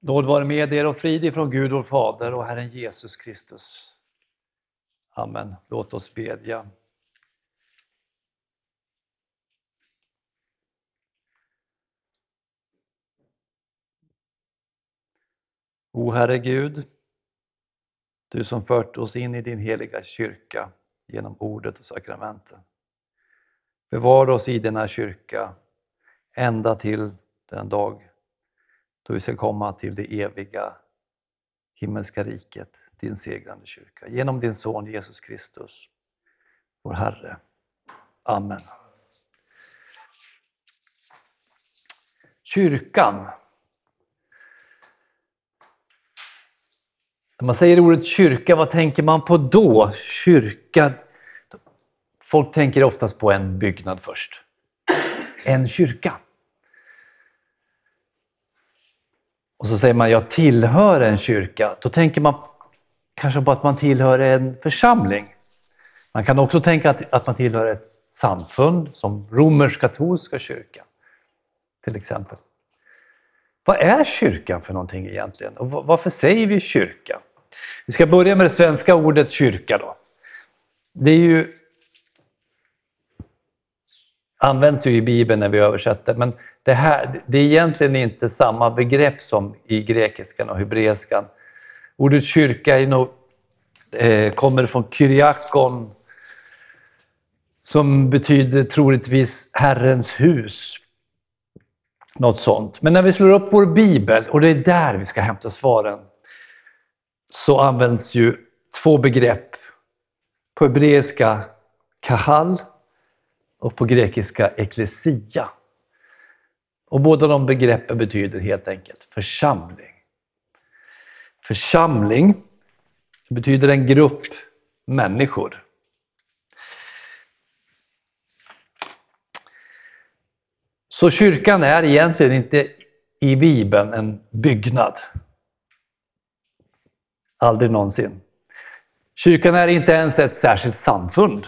Nåd vare med er och frid ifrån Gud vår Fader och Herren Jesus Kristus. Amen. Låt oss bedja. O Herre Gud, du som fört oss in i din heliga kyrka genom ordet och sakramenten. Bevara oss i denna kyrka ända till den dag då vi ska komma till det eviga himmelska riket, din segrande kyrka. Genom din son Jesus Kristus, vår Herre. Amen. Kyrkan. När man säger ordet kyrka, vad tänker man på då? Kyrka. Folk tänker oftast på en byggnad först. En kyrka. Och så säger man jag tillhör en kyrka. Då tänker man kanske på att man tillhör en församling. Man kan också tänka att, att man tillhör ett samfund som romersk-katolska kyrkan. Till exempel. Vad är kyrkan för någonting egentligen? Och varför säger vi kyrka? Vi ska börja med det svenska ordet kyrka. Då. Det är ju, används ju i Bibeln när vi översätter, men det, här, det är egentligen inte samma begrepp som i grekiskan och hebreiskan. Ordet kyrka är nog, eh, kommer från kyriakon, som betyder troligtvis Herrens hus. Något sånt. Men när vi slår upp vår bibel, och det är där vi ska hämta svaren, så används ju två begrepp. På hebreiska kahal och på grekiska eklesia. Och båda de begreppen betyder helt enkelt församling. Församling betyder en grupp människor. Så kyrkan är egentligen inte i Bibeln en byggnad. Aldrig någonsin. Kyrkan är inte ens ett särskilt samfund.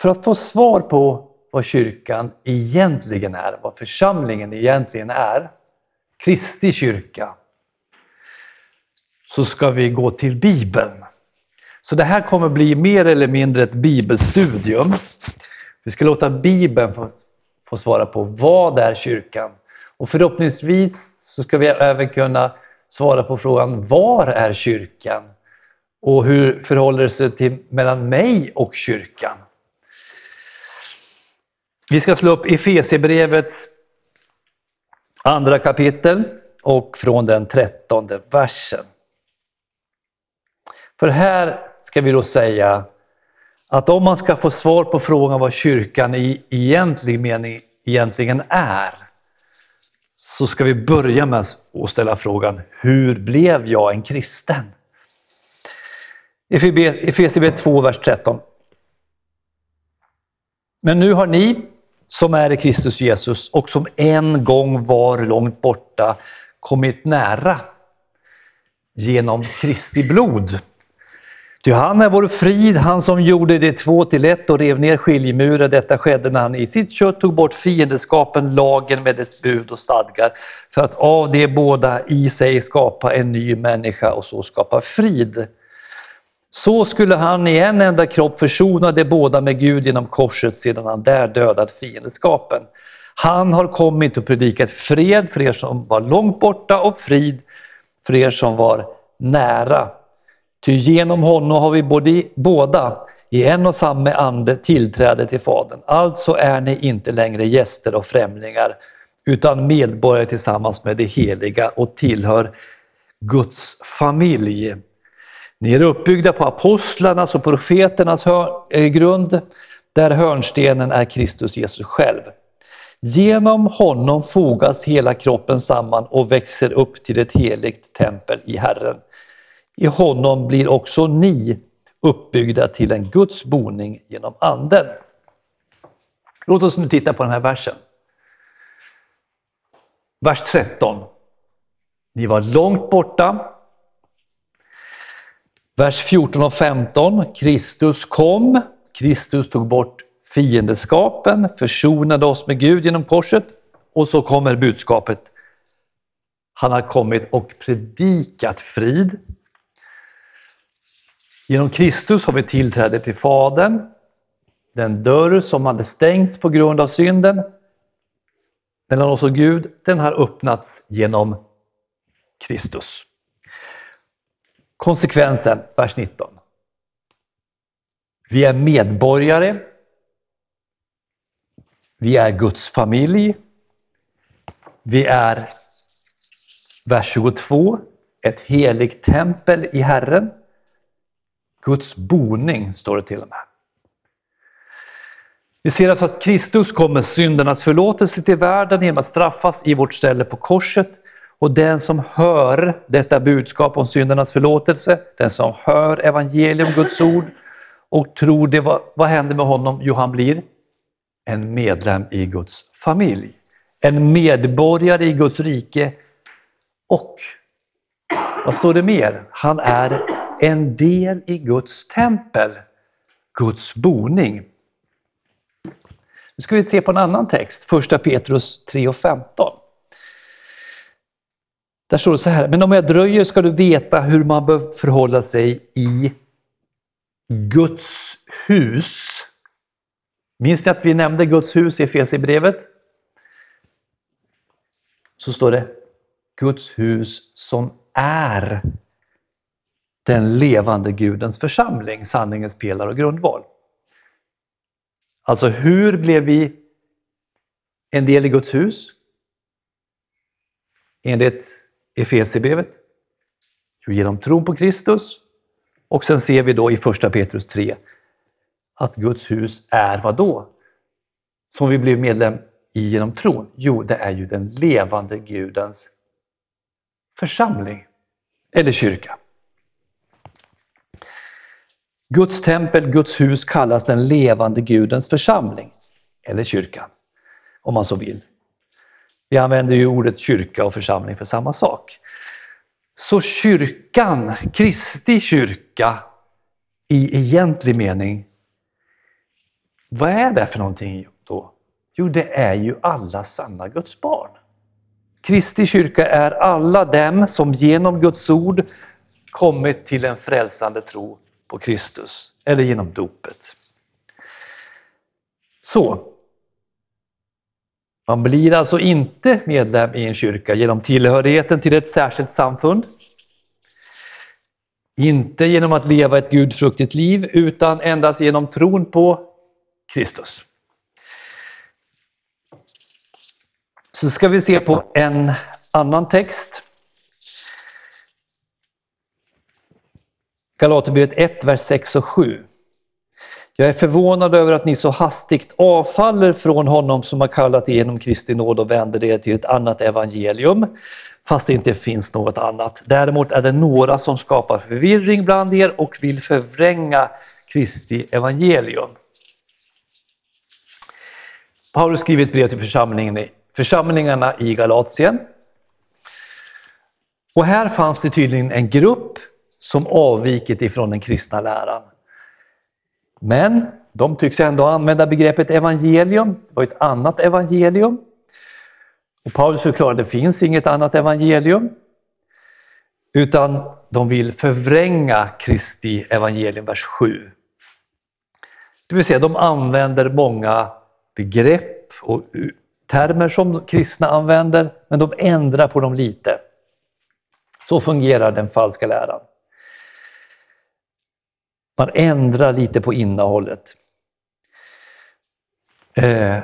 För att få svar på vad kyrkan egentligen är, vad församlingen egentligen är, Kristi kyrka, så ska vi gå till Bibeln. Så det här kommer bli mer eller mindre ett bibelstudium. Vi ska låta Bibeln få, få svara på vad är kyrkan? Och förhoppningsvis så ska vi även kunna svara på frågan var är kyrkan? Och hur förhåller det sig till mellan mig och kyrkan? Vi ska slå upp Efesierbrevets andra kapitel och från den trettonde versen. För här ska vi då säga att om man ska få svar på frågan vad kyrkan i egentlig mening egentligen är, så ska vi börja med att ställa frågan, hur blev jag en kristen? Efesierbrevet 2, vers 13. Men nu har ni som är i Kristus Jesus och som en gång var långt borta kommit nära genom Kristi blod. Ty han är vår frid, han som gjorde det två till ett och rev ner skiljemuren. Detta skedde när han i sitt kött tog bort fiendeskapen, lagen med dess bud och stadgar, för att av de båda i sig skapa en ny människa och så skapa frid. Så skulle han i en enda kropp försona de båda med Gud genom korset sedan han där dödat fiendskapen. Han har kommit och predikat fred för er som var långt borta och frid för er som var nära. Ty genom honom har vi både, båda i en och samma ande tillträde till Fadern. Alltså är ni inte längre gäster och främlingar utan medborgare tillsammans med det heliga och tillhör Guds familj. Ni är uppbyggda på apostlarnas och profeternas eh, grund, där hörnstenen är Kristus Jesus själv. Genom honom fogas hela kroppen samman och växer upp till ett heligt tempel i Herren. I honom blir också ni uppbyggda till en Guds boning genom Anden. Låt oss nu titta på den här versen. Vers 13. Ni var långt borta, Vers 14 och 15. Kristus kom, Kristus tog bort fiendeskapen, försonade oss med Gud genom korset och så kommer budskapet. Han har kommit och predikat frid. Genom Kristus har vi tillträde till Fadern. Den dörr som hade stängts på grund av synden mellan oss och Gud, den har öppnats genom Kristus. Konsekvensen, vers 19. Vi är medborgare. Vi är Guds familj. Vi är, vers 22, ett heligt tempel i Herren. Guds boning, står det till och med. Vi ser alltså att Kristus kommer syndernas förlåtelse till världen genom att straffas i vårt ställe på korset. Och den som hör detta budskap om syndernas förlåtelse, den som hör evangelium, Guds ord och tror det, vad, vad händer med honom? Jo, han blir en medlem i Guds familj. En medborgare i Guds rike och, vad står det mer? Han är en del i Guds tempel, Guds boning. Nu ska vi se på en annan text, 1 Petrus 3 och 15. Där står det så här, men om jag dröjer ska du veta hur man bör förhålla sig i Guds hus. Minns ni att vi nämnde Guds hus i Efesierbrevet? Så står det Guds hus som är den levande Gudens församling, sanningens pelare och grundval. Alltså hur blev vi en del i Guds hus? Enligt Efesierbrevet? Genom tron på Kristus. Och sen ser vi då i första Petrus 3 att Guds hus är vad då? Som vi blir medlem i genom tron? Jo, det är ju den levande Gudens församling, eller kyrka. Guds tempel, Guds hus kallas den levande Gudens församling, eller kyrkan, om man så vill. Vi använder ju ordet kyrka och församling för samma sak. Så kyrkan, Kristi kyrka, i egentlig mening, vad är det för någonting då? Jo, det är ju alla sanna Guds barn. Kristi kyrka är alla dem som genom Guds ord kommit till en frälsande tro på Kristus, eller genom dopet. Så, man blir alltså inte medlem i en kyrka genom tillhörigheten till ett särskilt samfund. Inte genom att leva ett gudfruktigt liv, utan endast genom tron på Kristus. Så ska vi se på en annan text. Galaterbrevet 1, vers 6 och 7. Jag är förvånad över att ni så hastigt avfaller från honom som har kallat er genom Kristi nåd och vänder er till ett annat evangelium, fast det inte finns något annat. Däremot är det några som skapar förvirring bland er och vill förvränga Kristi evangelium. Paulus skriver ett brev till församlingarna i Galatien. Och här fanns det tydligen en grupp som avvikit ifrån den kristna läran. Men de tycks ändå använda begreppet evangelium. Det var ett annat evangelium. Och Paulus förklarar att det finns inget annat evangelium. Utan de vill förvränga Kristi evangelium, vers 7. Det vill säga, de använder många begrepp och termer som kristna använder, men de ändrar på dem lite. Så fungerar den falska läran. Man ändrar lite på innehållet. Eh,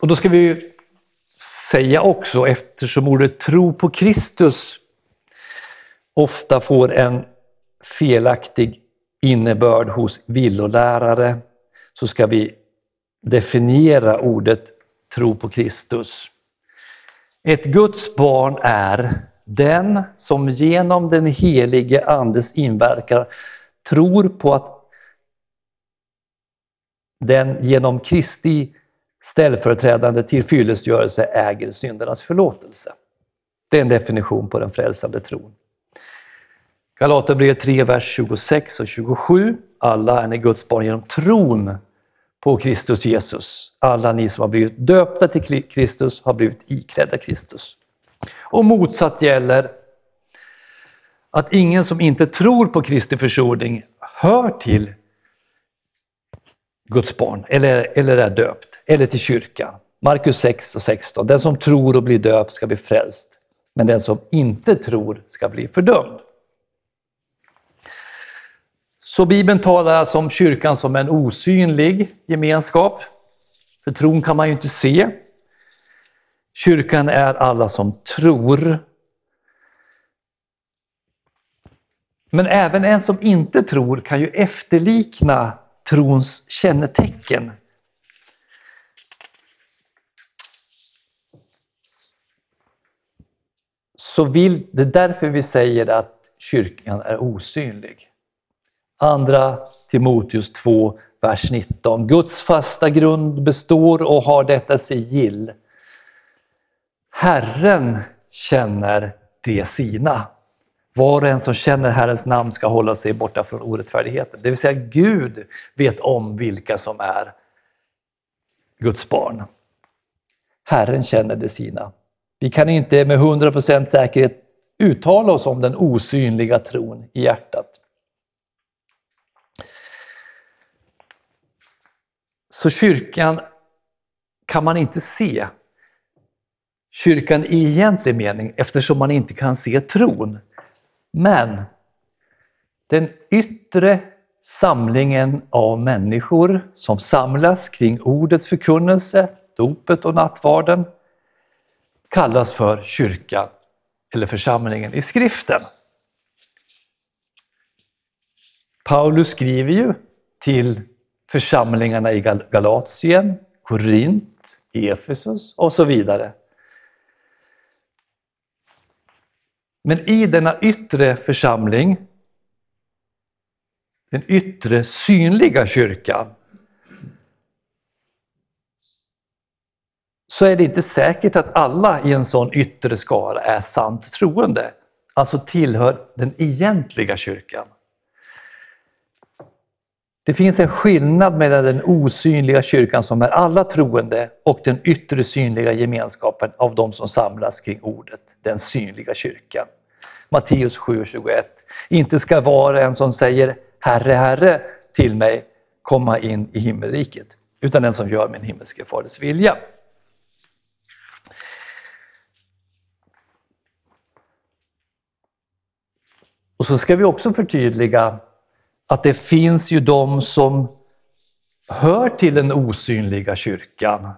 och då ska vi säga också, eftersom ordet tro på Kristus ofta får en felaktig innebörd hos villolärare, så ska vi definiera ordet tro på Kristus. Ett Guds barn är den som genom den helige Andes inverkan tror på att den genom Kristi ställföreträdande tillfyllestgörelse äger syndernas förlåtelse. Det är en definition på den frälsande tron. Galaterbrevet 3, vers 26 och 27. Alla är ni Guds barn genom tron på Kristus Jesus. Alla ni som har blivit döpta till Kristus har blivit iklädda Kristus. Och motsatt gäller att ingen som inte tror på Kristi försoning hör till Guds barn eller, eller är döpt, eller till kyrkan. Markus 6 och 16. Den som tror och blir döpt ska bli frälst, men den som inte tror ska bli fördömd. Så Bibeln talar alltså om kyrkan som en osynlig gemenskap. För tron kan man ju inte se. Kyrkan är alla som tror. Men även en som inte tror kan ju efterlikna trons kännetecken. Så vill, det är därför vi säger att kyrkan är osynlig. Andra Timoteus 2, vers 19. Guds fasta grund består och har detta sigill. Herren känner de sina. Var och en som känner Herrens namn ska hålla sig borta från orättfärdigheten. Det vill säga Gud vet om vilka som är Guds barn. Herren känner de sina. Vi kan inte med 100% säkerhet uttala oss om den osynliga tron i hjärtat. Så kyrkan kan man inte se. Kyrkan i egentlig mening eftersom man inte kan se tron. Men den yttre samlingen av människor som samlas kring ordets förkunnelse, dopet och nattvarden kallas för kyrkan eller församlingen i skriften. Paulus skriver ju till församlingarna i Galatien, Korint, Efesus och så vidare. Men i denna yttre församling, den yttre synliga kyrkan, så är det inte säkert att alla i en sån yttre skara är sant troende, alltså tillhör den egentliga kyrkan. Det finns en skillnad mellan den osynliga kyrkan som är alla troende och den yttre synliga gemenskapen av de som samlas kring ordet, den synliga kyrkan. Matteus 7.21. Inte ska vara en som säger Herre, Herre till mig komma in i himmelriket, utan den som gör min himmelske faders vilja. Och så ska vi också förtydliga att det finns ju de som hör till den osynliga kyrkan,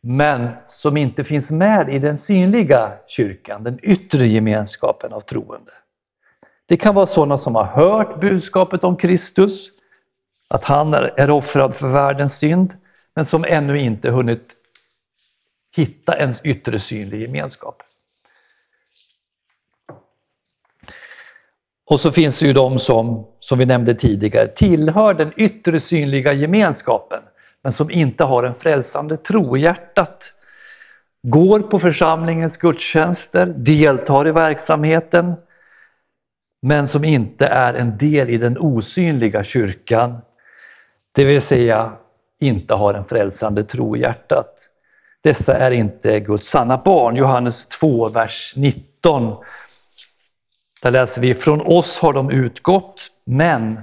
men som inte finns med i den synliga kyrkan, den yttre gemenskapen av troende. Det kan vara sådana som har hört budskapet om Kristus, att han är offrad för världens synd, men som ännu inte hunnit hitta ens yttre synlig gemenskap. Och så finns det ju de som, som vi nämnde tidigare, tillhör den yttre synliga gemenskapen, men som inte har en frälsande tro i hjärtat. Går på församlingens gudstjänster, deltar i verksamheten, men som inte är en del i den osynliga kyrkan. Det vill säga inte har en frälsande tro i hjärtat. Dessa är inte Guds sanna barn. Johannes 2, vers 19 där läser vi, från oss har de utgått, men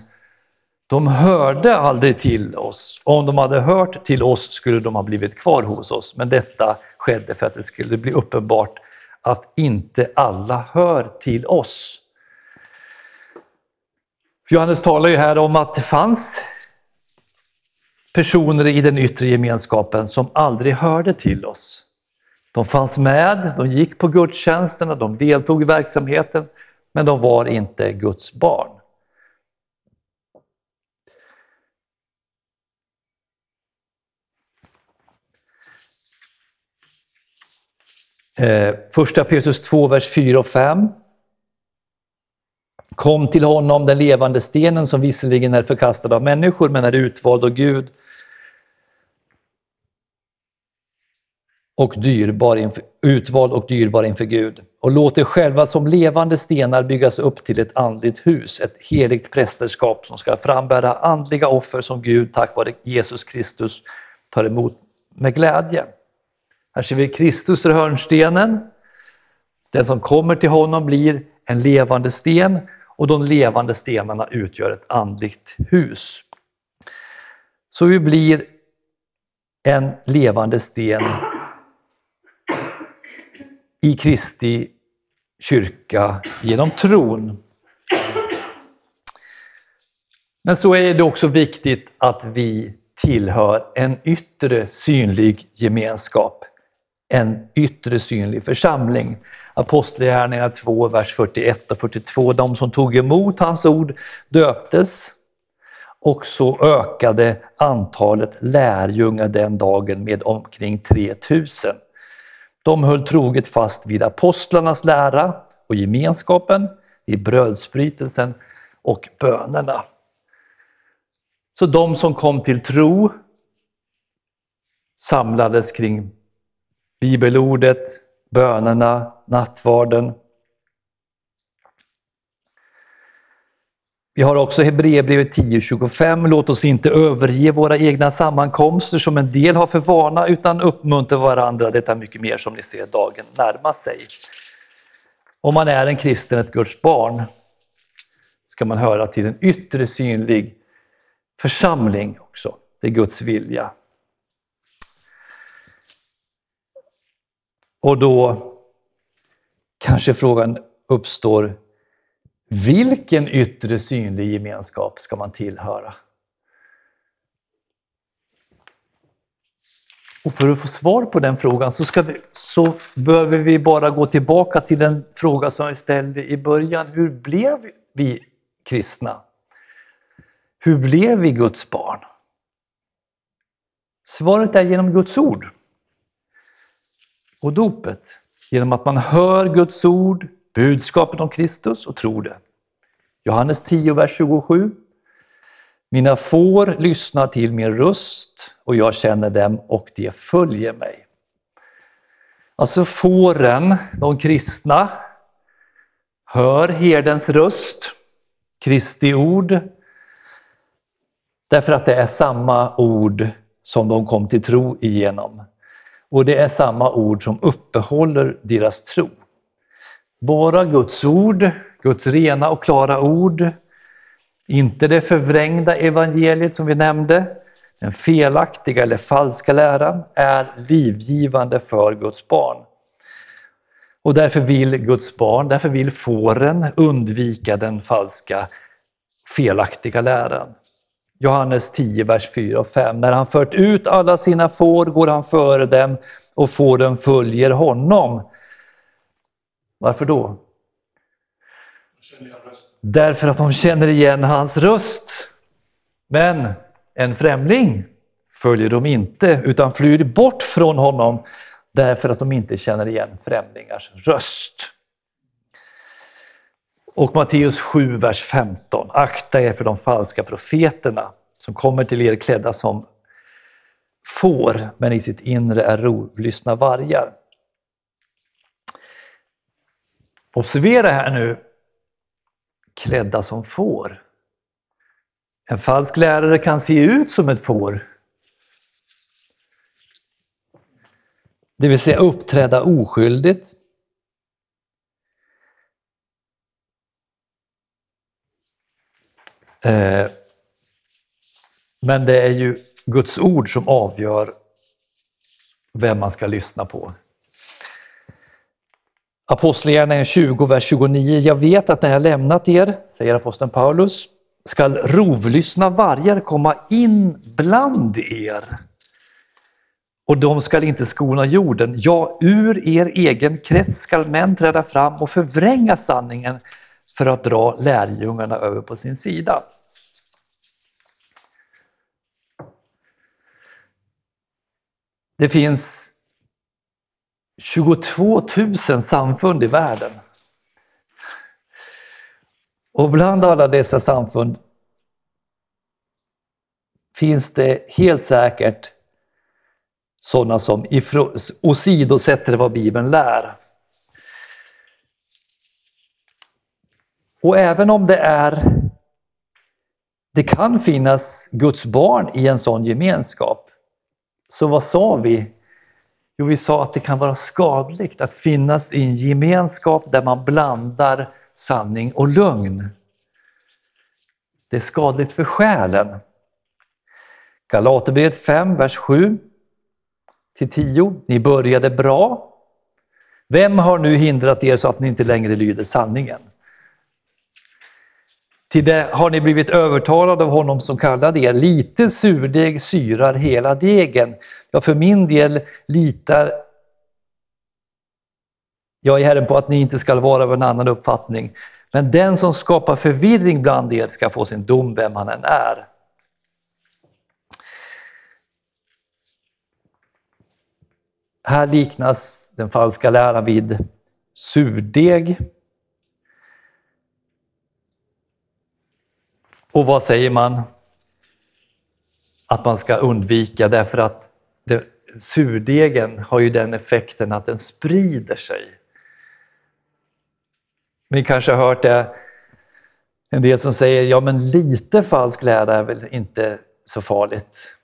de hörde aldrig till oss. Om de hade hört till oss skulle de ha blivit kvar hos oss. Men detta skedde för att det skulle bli uppenbart att inte alla hör till oss. Johannes talar ju här om att det fanns personer i den yttre gemenskapen som aldrig hörde till oss. De fanns med, de gick på gudstjänsterna, de deltog i verksamheten, men de var inte Guds barn. Eh, första Petrus 2, vers 4 och 5. Kom till honom, den levande stenen som visserligen är förkastad av människor men är utvald av Gud och dyrbar inför, utvald och dyrbar inför Gud. Och låt er själva som levande stenar byggas upp till ett andligt hus, ett heligt prästerskap som ska frambära andliga offer som Gud tack vare Jesus Kristus tar emot med glädje. Här ser vi Kristus i hörnstenen. Den som kommer till honom blir en levande sten och de levande stenarna utgör ett andligt hus. Så vi blir en levande sten i Kristi kyrka genom tron. Men så är det också viktigt att vi tillhör en yttre synlig gemenskap. En yttre synlig församling. Apostlagärningarna 2, vers 41 och 42. De som tog emot hans ord döptes och så ökade antalet lärjungar den dagen med omkring 3000. De höll troget fast vid apostlarnas lära och gemenskapen, i brödsbrytelsen och bönerna. Så de som kom till tro samlades kring bibelordet, bönerna, nattvarden. Vi har också Hebreerbrevet 10.25. Låt oss inte överge våra egna sammankomster som en del har för vana utan uppmuntra varandra. Detta mycket mer som ni ser dagen närma sig. Om man är en kristen, ett Guds barn, ska man höra till en yttre synlig församling också. Det är Guds vilja. Och då kanske frågan uppstår, vilken yttre synlig gemenskap ska man tillhöra? Och för att få svar på den frågan så, ska vi, så behöver vi bara gå tillbaka till den fråga som vi ställde i början. Hur blev vi kristna? Hur blev vi Guds barn? Svaret är genom Guds ord. Och dopet, genom att man hör Guds ord, budskapet om Kristus och tror det. Johannes 10, vers 27. Mina får lyssnar till min röst och jag känner dem och de följer mig. Alltså fåren, de kristna, hör herdens röst, Kristi ord, därför att det är samma ord som de kom till tro igenom. Och det är samma ord som uppehåller deras tro. Bara Guds ord, Guds rena och klara ord, inte det förvrängda evangeliet som vi nämnde, den felaktiga eller falska läran, är livgivande för Guds barn. Och därför vill Guds barn, därför vill fåren undvika den falska, felaktiga läran. Johannes 10, vers 4 och 5. När han fört ut alla sina får går han före dem och fåren följer honom. Varför då? Därför att de känner igen hans röst. Men en främling följer de inte utan flyr bort från honom därför att de inte känner igen främlingars röst. Och Matteus 7, vers 15. Akta er för de falska profeterna som kommer till er klädda som får, men i sitt inre är rovlystna vargar. Observera här nu, klädda som får. En falsk lärare kan se ut som ett får. Det vill säga uppträda oskyldigt. Eh, men det är ju Guds ord som avgör vem man ska lyssna på. Apostlagärningarna 20, vers 29. Jag vet att när jag lämnat er, säger aposteln Paulus, skall rovlyssna vargar komma in bland er. Och de skall inte skona jorden. Ja, ur er egen krets skall män träda fram och förvränga sanningen för att dra lärjungarna över på sin sida. Det finns 22 000 samfund i världen. Och bland alla dessa samfund finns det helt säkert sådana som åsidosätter vad Bibeln lär. Och även om det är det kan finnas Guds barn i en sån gemenskap. Så vad sa vi? Jo, vi sa att det kan vara skadligt att finnas i en gemenskap där man blandar sanning och lögn. Det är skadligt för själen. Galaterbrevet 5, vers 7 till 10. Ni började bra. Vem har nu hindrat er så att ni inte längre lyder sanningen? Till det har ni blivit övertalade av honom som kallade er. Lite surdeg syrar hela degen. Ja, för min del litar jag i Herren på att ni inte skall vara av en annan uppfattning. Men den som skapar förvirring bland er ska få sin dom, vem han än är. Här liknas den falska läran vid surdeg. Och vad säger man att man ska undvika? Därför att det, surdegen har ju den effekten att den sprider sig. Ni kanske har hört det, en del som säger ja men lite falsk lära är väl inte så farligt.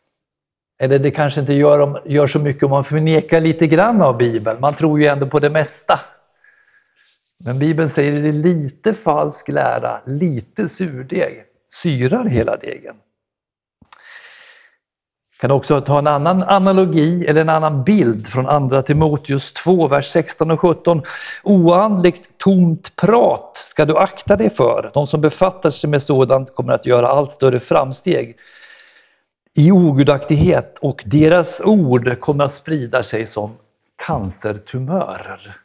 Eller det kanske inte gör, om, gör så mycket om man förnekar lite grann av Bibeln, man tror ju ändå på det mesta. Men Bibeln säger att det är lite falsk lära, lite surdeg syrar hela degen. Jag kan också ta en annan analogi eller en annan bild från Andra Timoteus 2, vers 16 och 17. Oandligt tomt prat ska du akta dig för. De som befattar sig med sådant kommer att göra allt större framsteg i ogudaktighet och deras ord kommer att sprida sig som cancertumörer.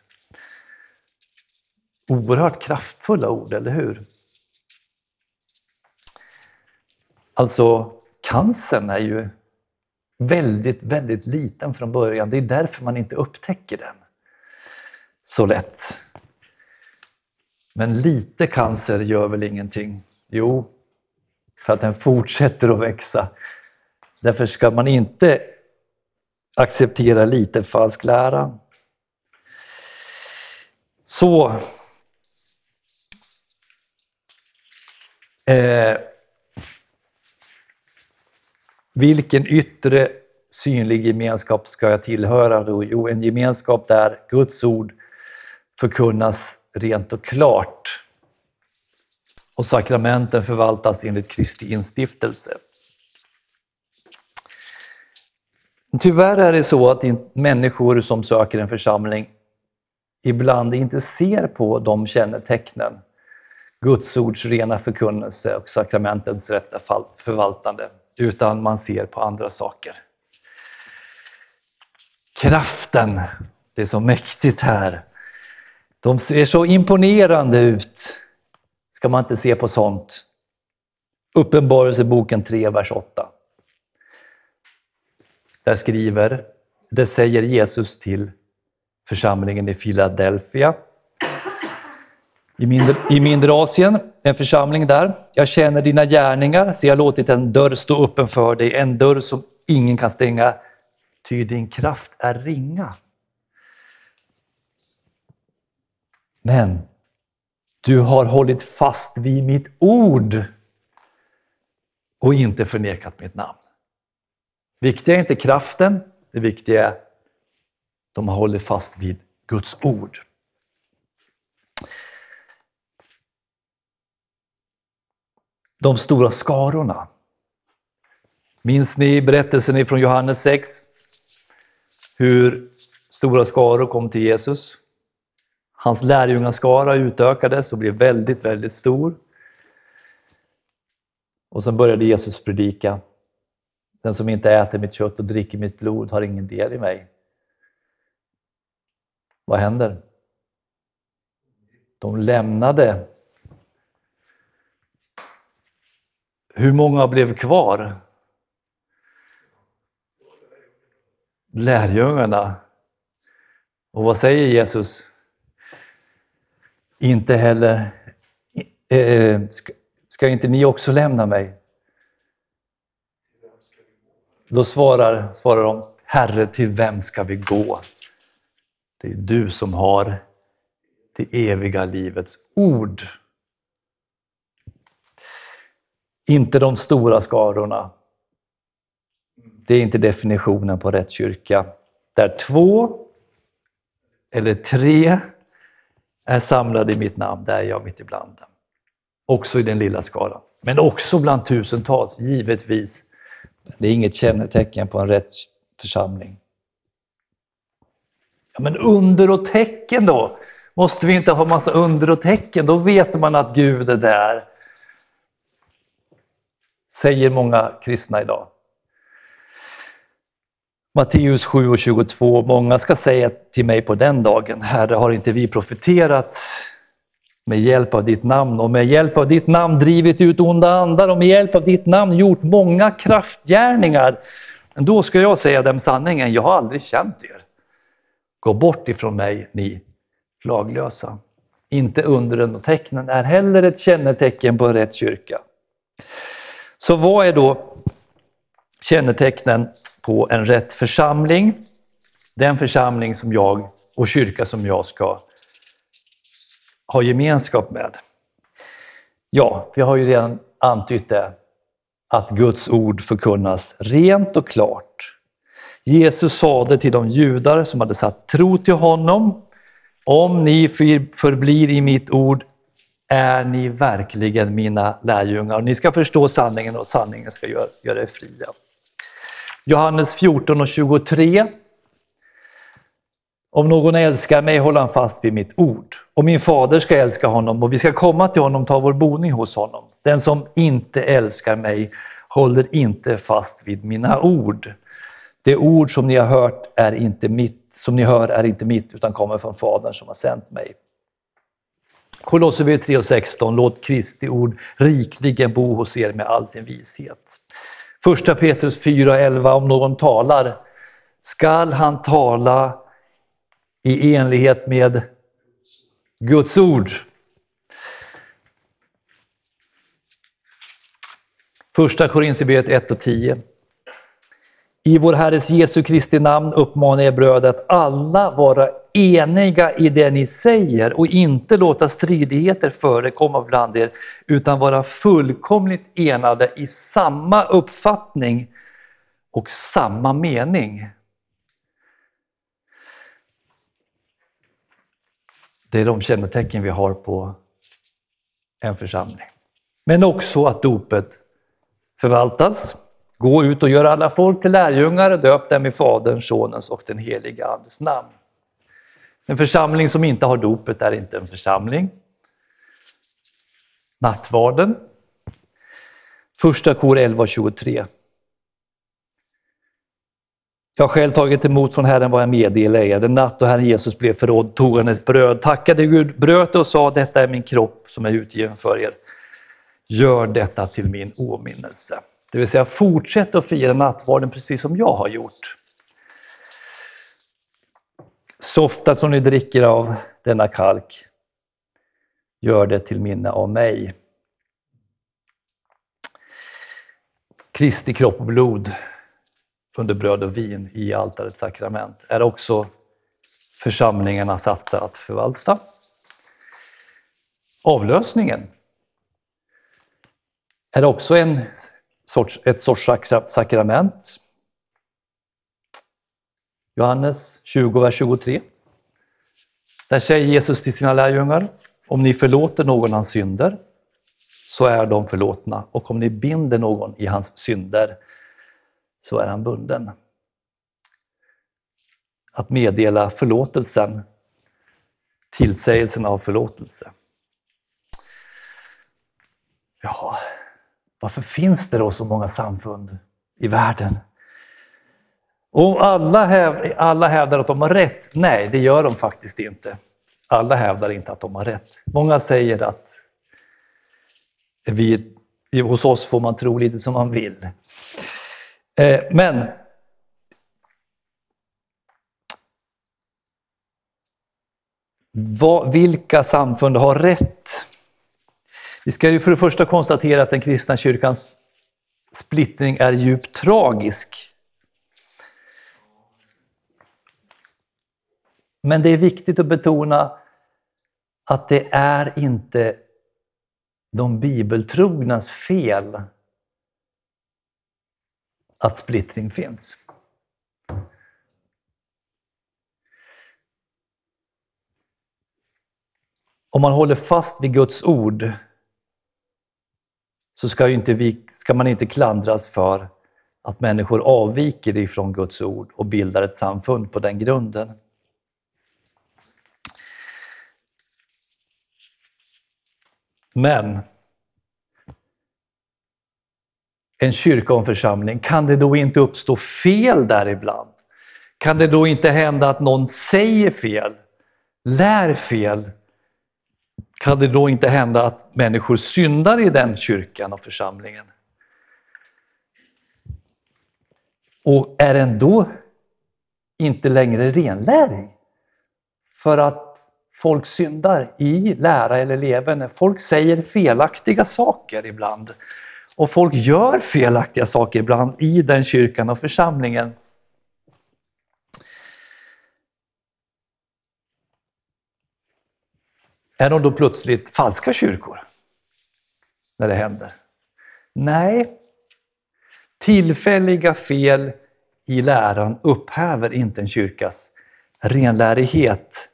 Oerhört kraftfulla ord, eller hur? Alltså, cancern är ju väldigt, väldigt liten från början. Det är därför man inte upptäcker den så lätt. Men lite cancer gör väl ingenting? Jo, för att den fortsätter att växa. Därför ska man inte acceptera lite falsk lära. Så eh, vilken yttre synlig gemenskap ska jag tillhöra då? Jo, en gemenskap där Guds ord förkunnas rent och klart och sakramenten förvaltas enligt Kristi instiftelse. Tyvärr är det så att människor som söker en församling ibland inte ser på de kännetecknen, Guds ords rena förkunnelse och sakramentens rätta förvaltande utan man ser på andra saker. Kraften, det är så mäktigt här. De ser så imponerande ut. Ska man inte se på sånt? Uppenbarelseboken 3, vers 8. Där skriver, det säger Jesus till församlingen i Philadelphia i mindre, i mindre Asien, en församling där. Jag känner dina gärningar, så jag har låtit en dörr stå öppen för dig, en dörr som ingen kan stänga, ty din kraft är ringa. Men du har hållit fast vid mitt ord och inte förnekat mitt namn. Viktiga är inte kraften, det viktiga är att de har hållit fast vid Guds ord. De stora skarorna. Minns ni berättelsen från Johannes 6? Hur stora skaror kom till Jesus. Hans lärjungaskara utökades och blev väldigt, väldigt stor. Och sen började Jesus predika. Den som inte äter mitt kött och dricker mitt blod har ingen del i mig. Vad händer? De lämnade Hur många blev kvar? Lärjungarna. Och vad säger Jesus? Inte heller, eh, eh, ska, ska inte ni också lämna mig? Då svarar, svarar de, Herre, till vem ska vi gå? Det är du som har det eviga livets ord. Inte de stora skarorna. Det är inte definitionen på rätt kyrka. Där två eller tre är samlade i mitt namn, där är jag mitt ibland dem. Också i den lilla skalan. Men också bland tusentals, givetvis. Det är inget kännetecken på en rätt församling. Ja, men under och tecken då? Måste vi inte ha massa under och tecken? Då vet man att Gud är där. Säger många kristna idag. Matteus 7 och 22. Många ska säga till mig på den dagen, Herre, har inte vi profeterat med hjälp av ditt namn och med hjälp av ditt namn drivit ut onda andar och med hjälp av ditt namn gjort många kraftgärningar. Men då ska jag säga dem sanningen, jag har aldrig känt er. Gå bort ifrån mig, ni laglösa. Inte undren och tecknen är heller ett kännetecken på en rätt kyrka. Så vad är då kännetecknen på en rätt församling? Den församling som jag och kyrka som jag ska ha gemenskap med. Ja, vi har ju redan antytt det, att Guds ord förkunnas rent och klart. Jesus sade till de judar som hade satt tro till honom, om ni förblir i mitt ord är ni verkligen mina lärjungar. Ni ska förstå sanningen och sanningen ska göra, göra er fria. Johannes 14 och 23 om någon älskar mig håller han fast vid mitt ord. Och min fader ska älska honom och vi ska komma till honom och ta vår boning hos honom. Den som inte älskar mig håller inte fast vid mina ord. Det ord som ni har hört är inte mitt, som ni hör är inte mitt utan kommer från Fadern som har sänt mig. Kolosserbrevet 3 och 16. Låt Kristi ord rikligen bo hos er med all sin vishet. Första Petrus 4 och 11. Om någon talar skall han tala i enlighet med Guds ord. Första Korinthierbrevet 1 och 10. I vår Herres Jesu Kristi namn uppmanar jag bröder att alla vara eniga i det ni säger och inte låta stridigheter förekomma bland er, utan vara fullkomligt enade i samma uppfattning och samma mening. Det är de kännetecken vi har på en församling. Men också att dopet förvaltas. Gå ut och gör alla folk till lärjungar, döp dem i Faderns, Sonens och den helige Andes namn. En församling som inte har dopet är inte en församling. Nattvarden. Första kor 11.23. Jag har själv tagit emot från Herren vad jag meddelade er. Den natt då Herren Jesus blev förrådd tog han ett bröd, tackade Gud, bröt det och sa detta är min kropp som är utgiven för er. Gör detta till min åminnelse. Det vill säga fortsätt att fira nattvarden precis som jag har gjort. Så ofta som ni dricker av denna kalk, gör det till minne av mig. Kristi kropp och blod under bröd och vin i altarets sakrament är också församlingarna satta att förvalta. Avlösningen är också en sorts, ett sorts sakrament. Johannes 20, vers 23. Där säger Jesus till sina lärjungar, om ni förlåter någon hans synder så är de förlåtna och om ni binder någon i hans synder så är han bunden. Att meddela förlåtelsen, tillsägelsen av förlåtelse. Ja, varför finns det då så många samfund i världen? Och alla, häv, alla hävdar att de har rätt. Nej, det gör de faktiskt inte. Alla hävdar inte att de har rätt. Många säger att vi, hos oss får man tro lite som man vill. Eh, men vad, vilka samfund har rätt? Vi ska ju för det första konstatera att den kristna kyrkans splittring är djupt tragisk. Men det är viktigt att betona att det är inte de bibeltrognas fel att splittring finns. Om man håller fast vid Guds ord så ska, inte vi, ska man inte klandras för att människor avviker ifrån Guds ord och bildar ett samfund på den grunden. Men en kyrka och en församling, kan det då inte uppstå fel där ibland? Kan det då inte hända att någon säger fel, lär fel? Kan det då inte hända att människor syndar i den kyrkan och församlingen? Och är den då inte längre renlärig? För att folk syndar i lära eller levande. Folk säger felaktiga saker ibland. Och folk gör felaktiga saker ibland i den kyrkan och församlingen. Är de då plötsligt falska kyrkor? När det händer? Nej. Tillfälliga fel i läran upphäver inte en kyrkas renlärighet.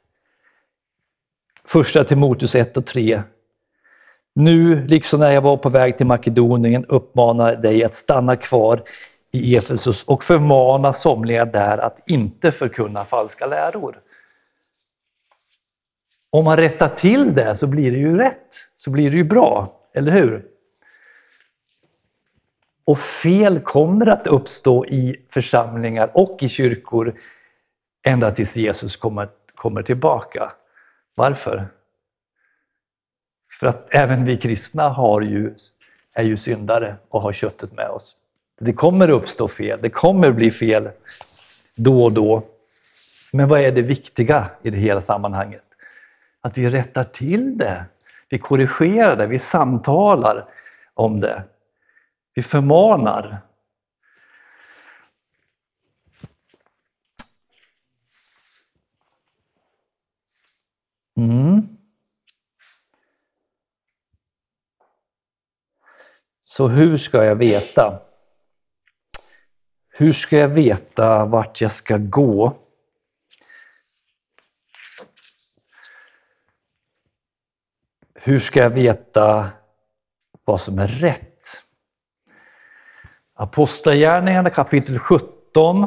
Första Timoteus 1 och 3 nu, liksom när jag var på väg till Makedonien, uppmanar dig att stanna kvar i Efesus och förmana somliga där att inte förkunna falska läror. Om man rättar till det så blir det ju rätt, så blir det ju bra, eller hur? Och fel kommer att uppstå i församlingar och i kyrkor ända tills Jesus kommer, kommer tillbaka. Varför? För att även vi kristna har ju, är ju syndare och har köttet med oss. Det kommer uppstå fel, det kommer bli fel då och då. Men vad är det viktiga i det hela sammanhanget? Att vi rättar till det. Vi korrigerar det, vi samtalar om det. Vi förmanar. Mm. Så hur ska jag veta? Hur ska jag veta vart jag ska gå? Hur ska jag veta vad som är rätt? Apostlagärningarna kapitel 17,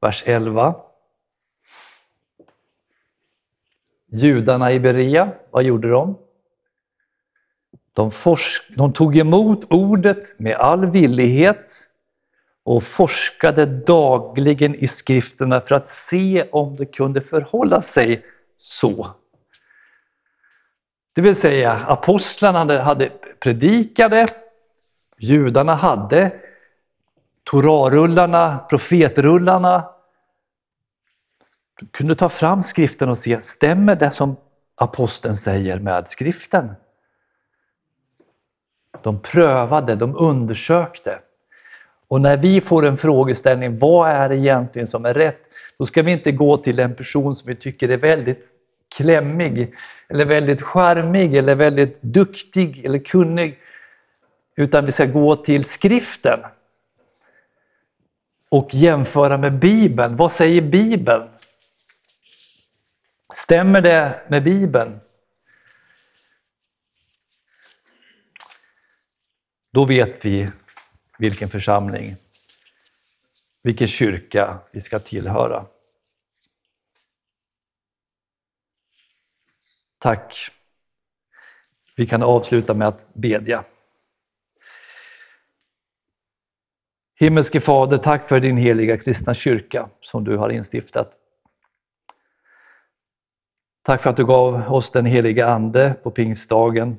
vers 11. Judarna i Berea, vad gjorde de? De, de tog emot ordet med all villighet och forskade dagligen i skrifterna för att se om det kunde förhålla sig så. Det vill säga apostlarna hade predikade, judarna hade Torarullarna, profetrullarna, kunde ta fram skriften och se, stämmer det som aposteln säger med skriften? De prövade, de undersökte. Och när vi får en frågeställning, vad är det egentligen som är rätt? Då ska vi inte gå till en person som vi tycker är väldigt klämmig, eller väldigt charmig, eller väldigt duktig eller kunnig. Utan vi ska gå till skriften och jämföra med Bibeln. Vad säger Bibeln? Stämmer det med Bibeln? Då vet vi vilken församling, vilken kyrka vi ska tillhöra. Tack. Vi kan avsluta med att bedja. Himmelske Fader, tack för din heliga kristna kyrka som du har instiftat. Tack för att du gav oss den heliga Ande på pingstdagen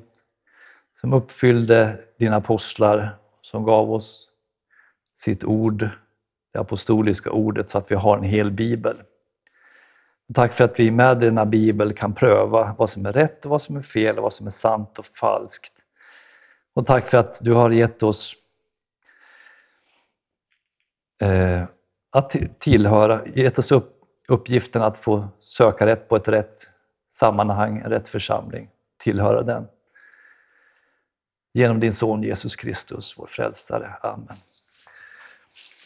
som uppfyllde dina apostlar, som gav oss sitt ord, det apostoliska ordet, så att vi har en hel bibel. Tack för att vi med denna bibel kan pröva vad som är rätt och vad som är fel och vad som är sant och falskt. Och tack för att du har gett oss eh, att tillhöra, gett oss upp, uppgiften att få söka rätt på ett rätt sammanhang, rätt församling, tillhöra den. Genom din son Jesus Kristus, vår frälsare. Amen.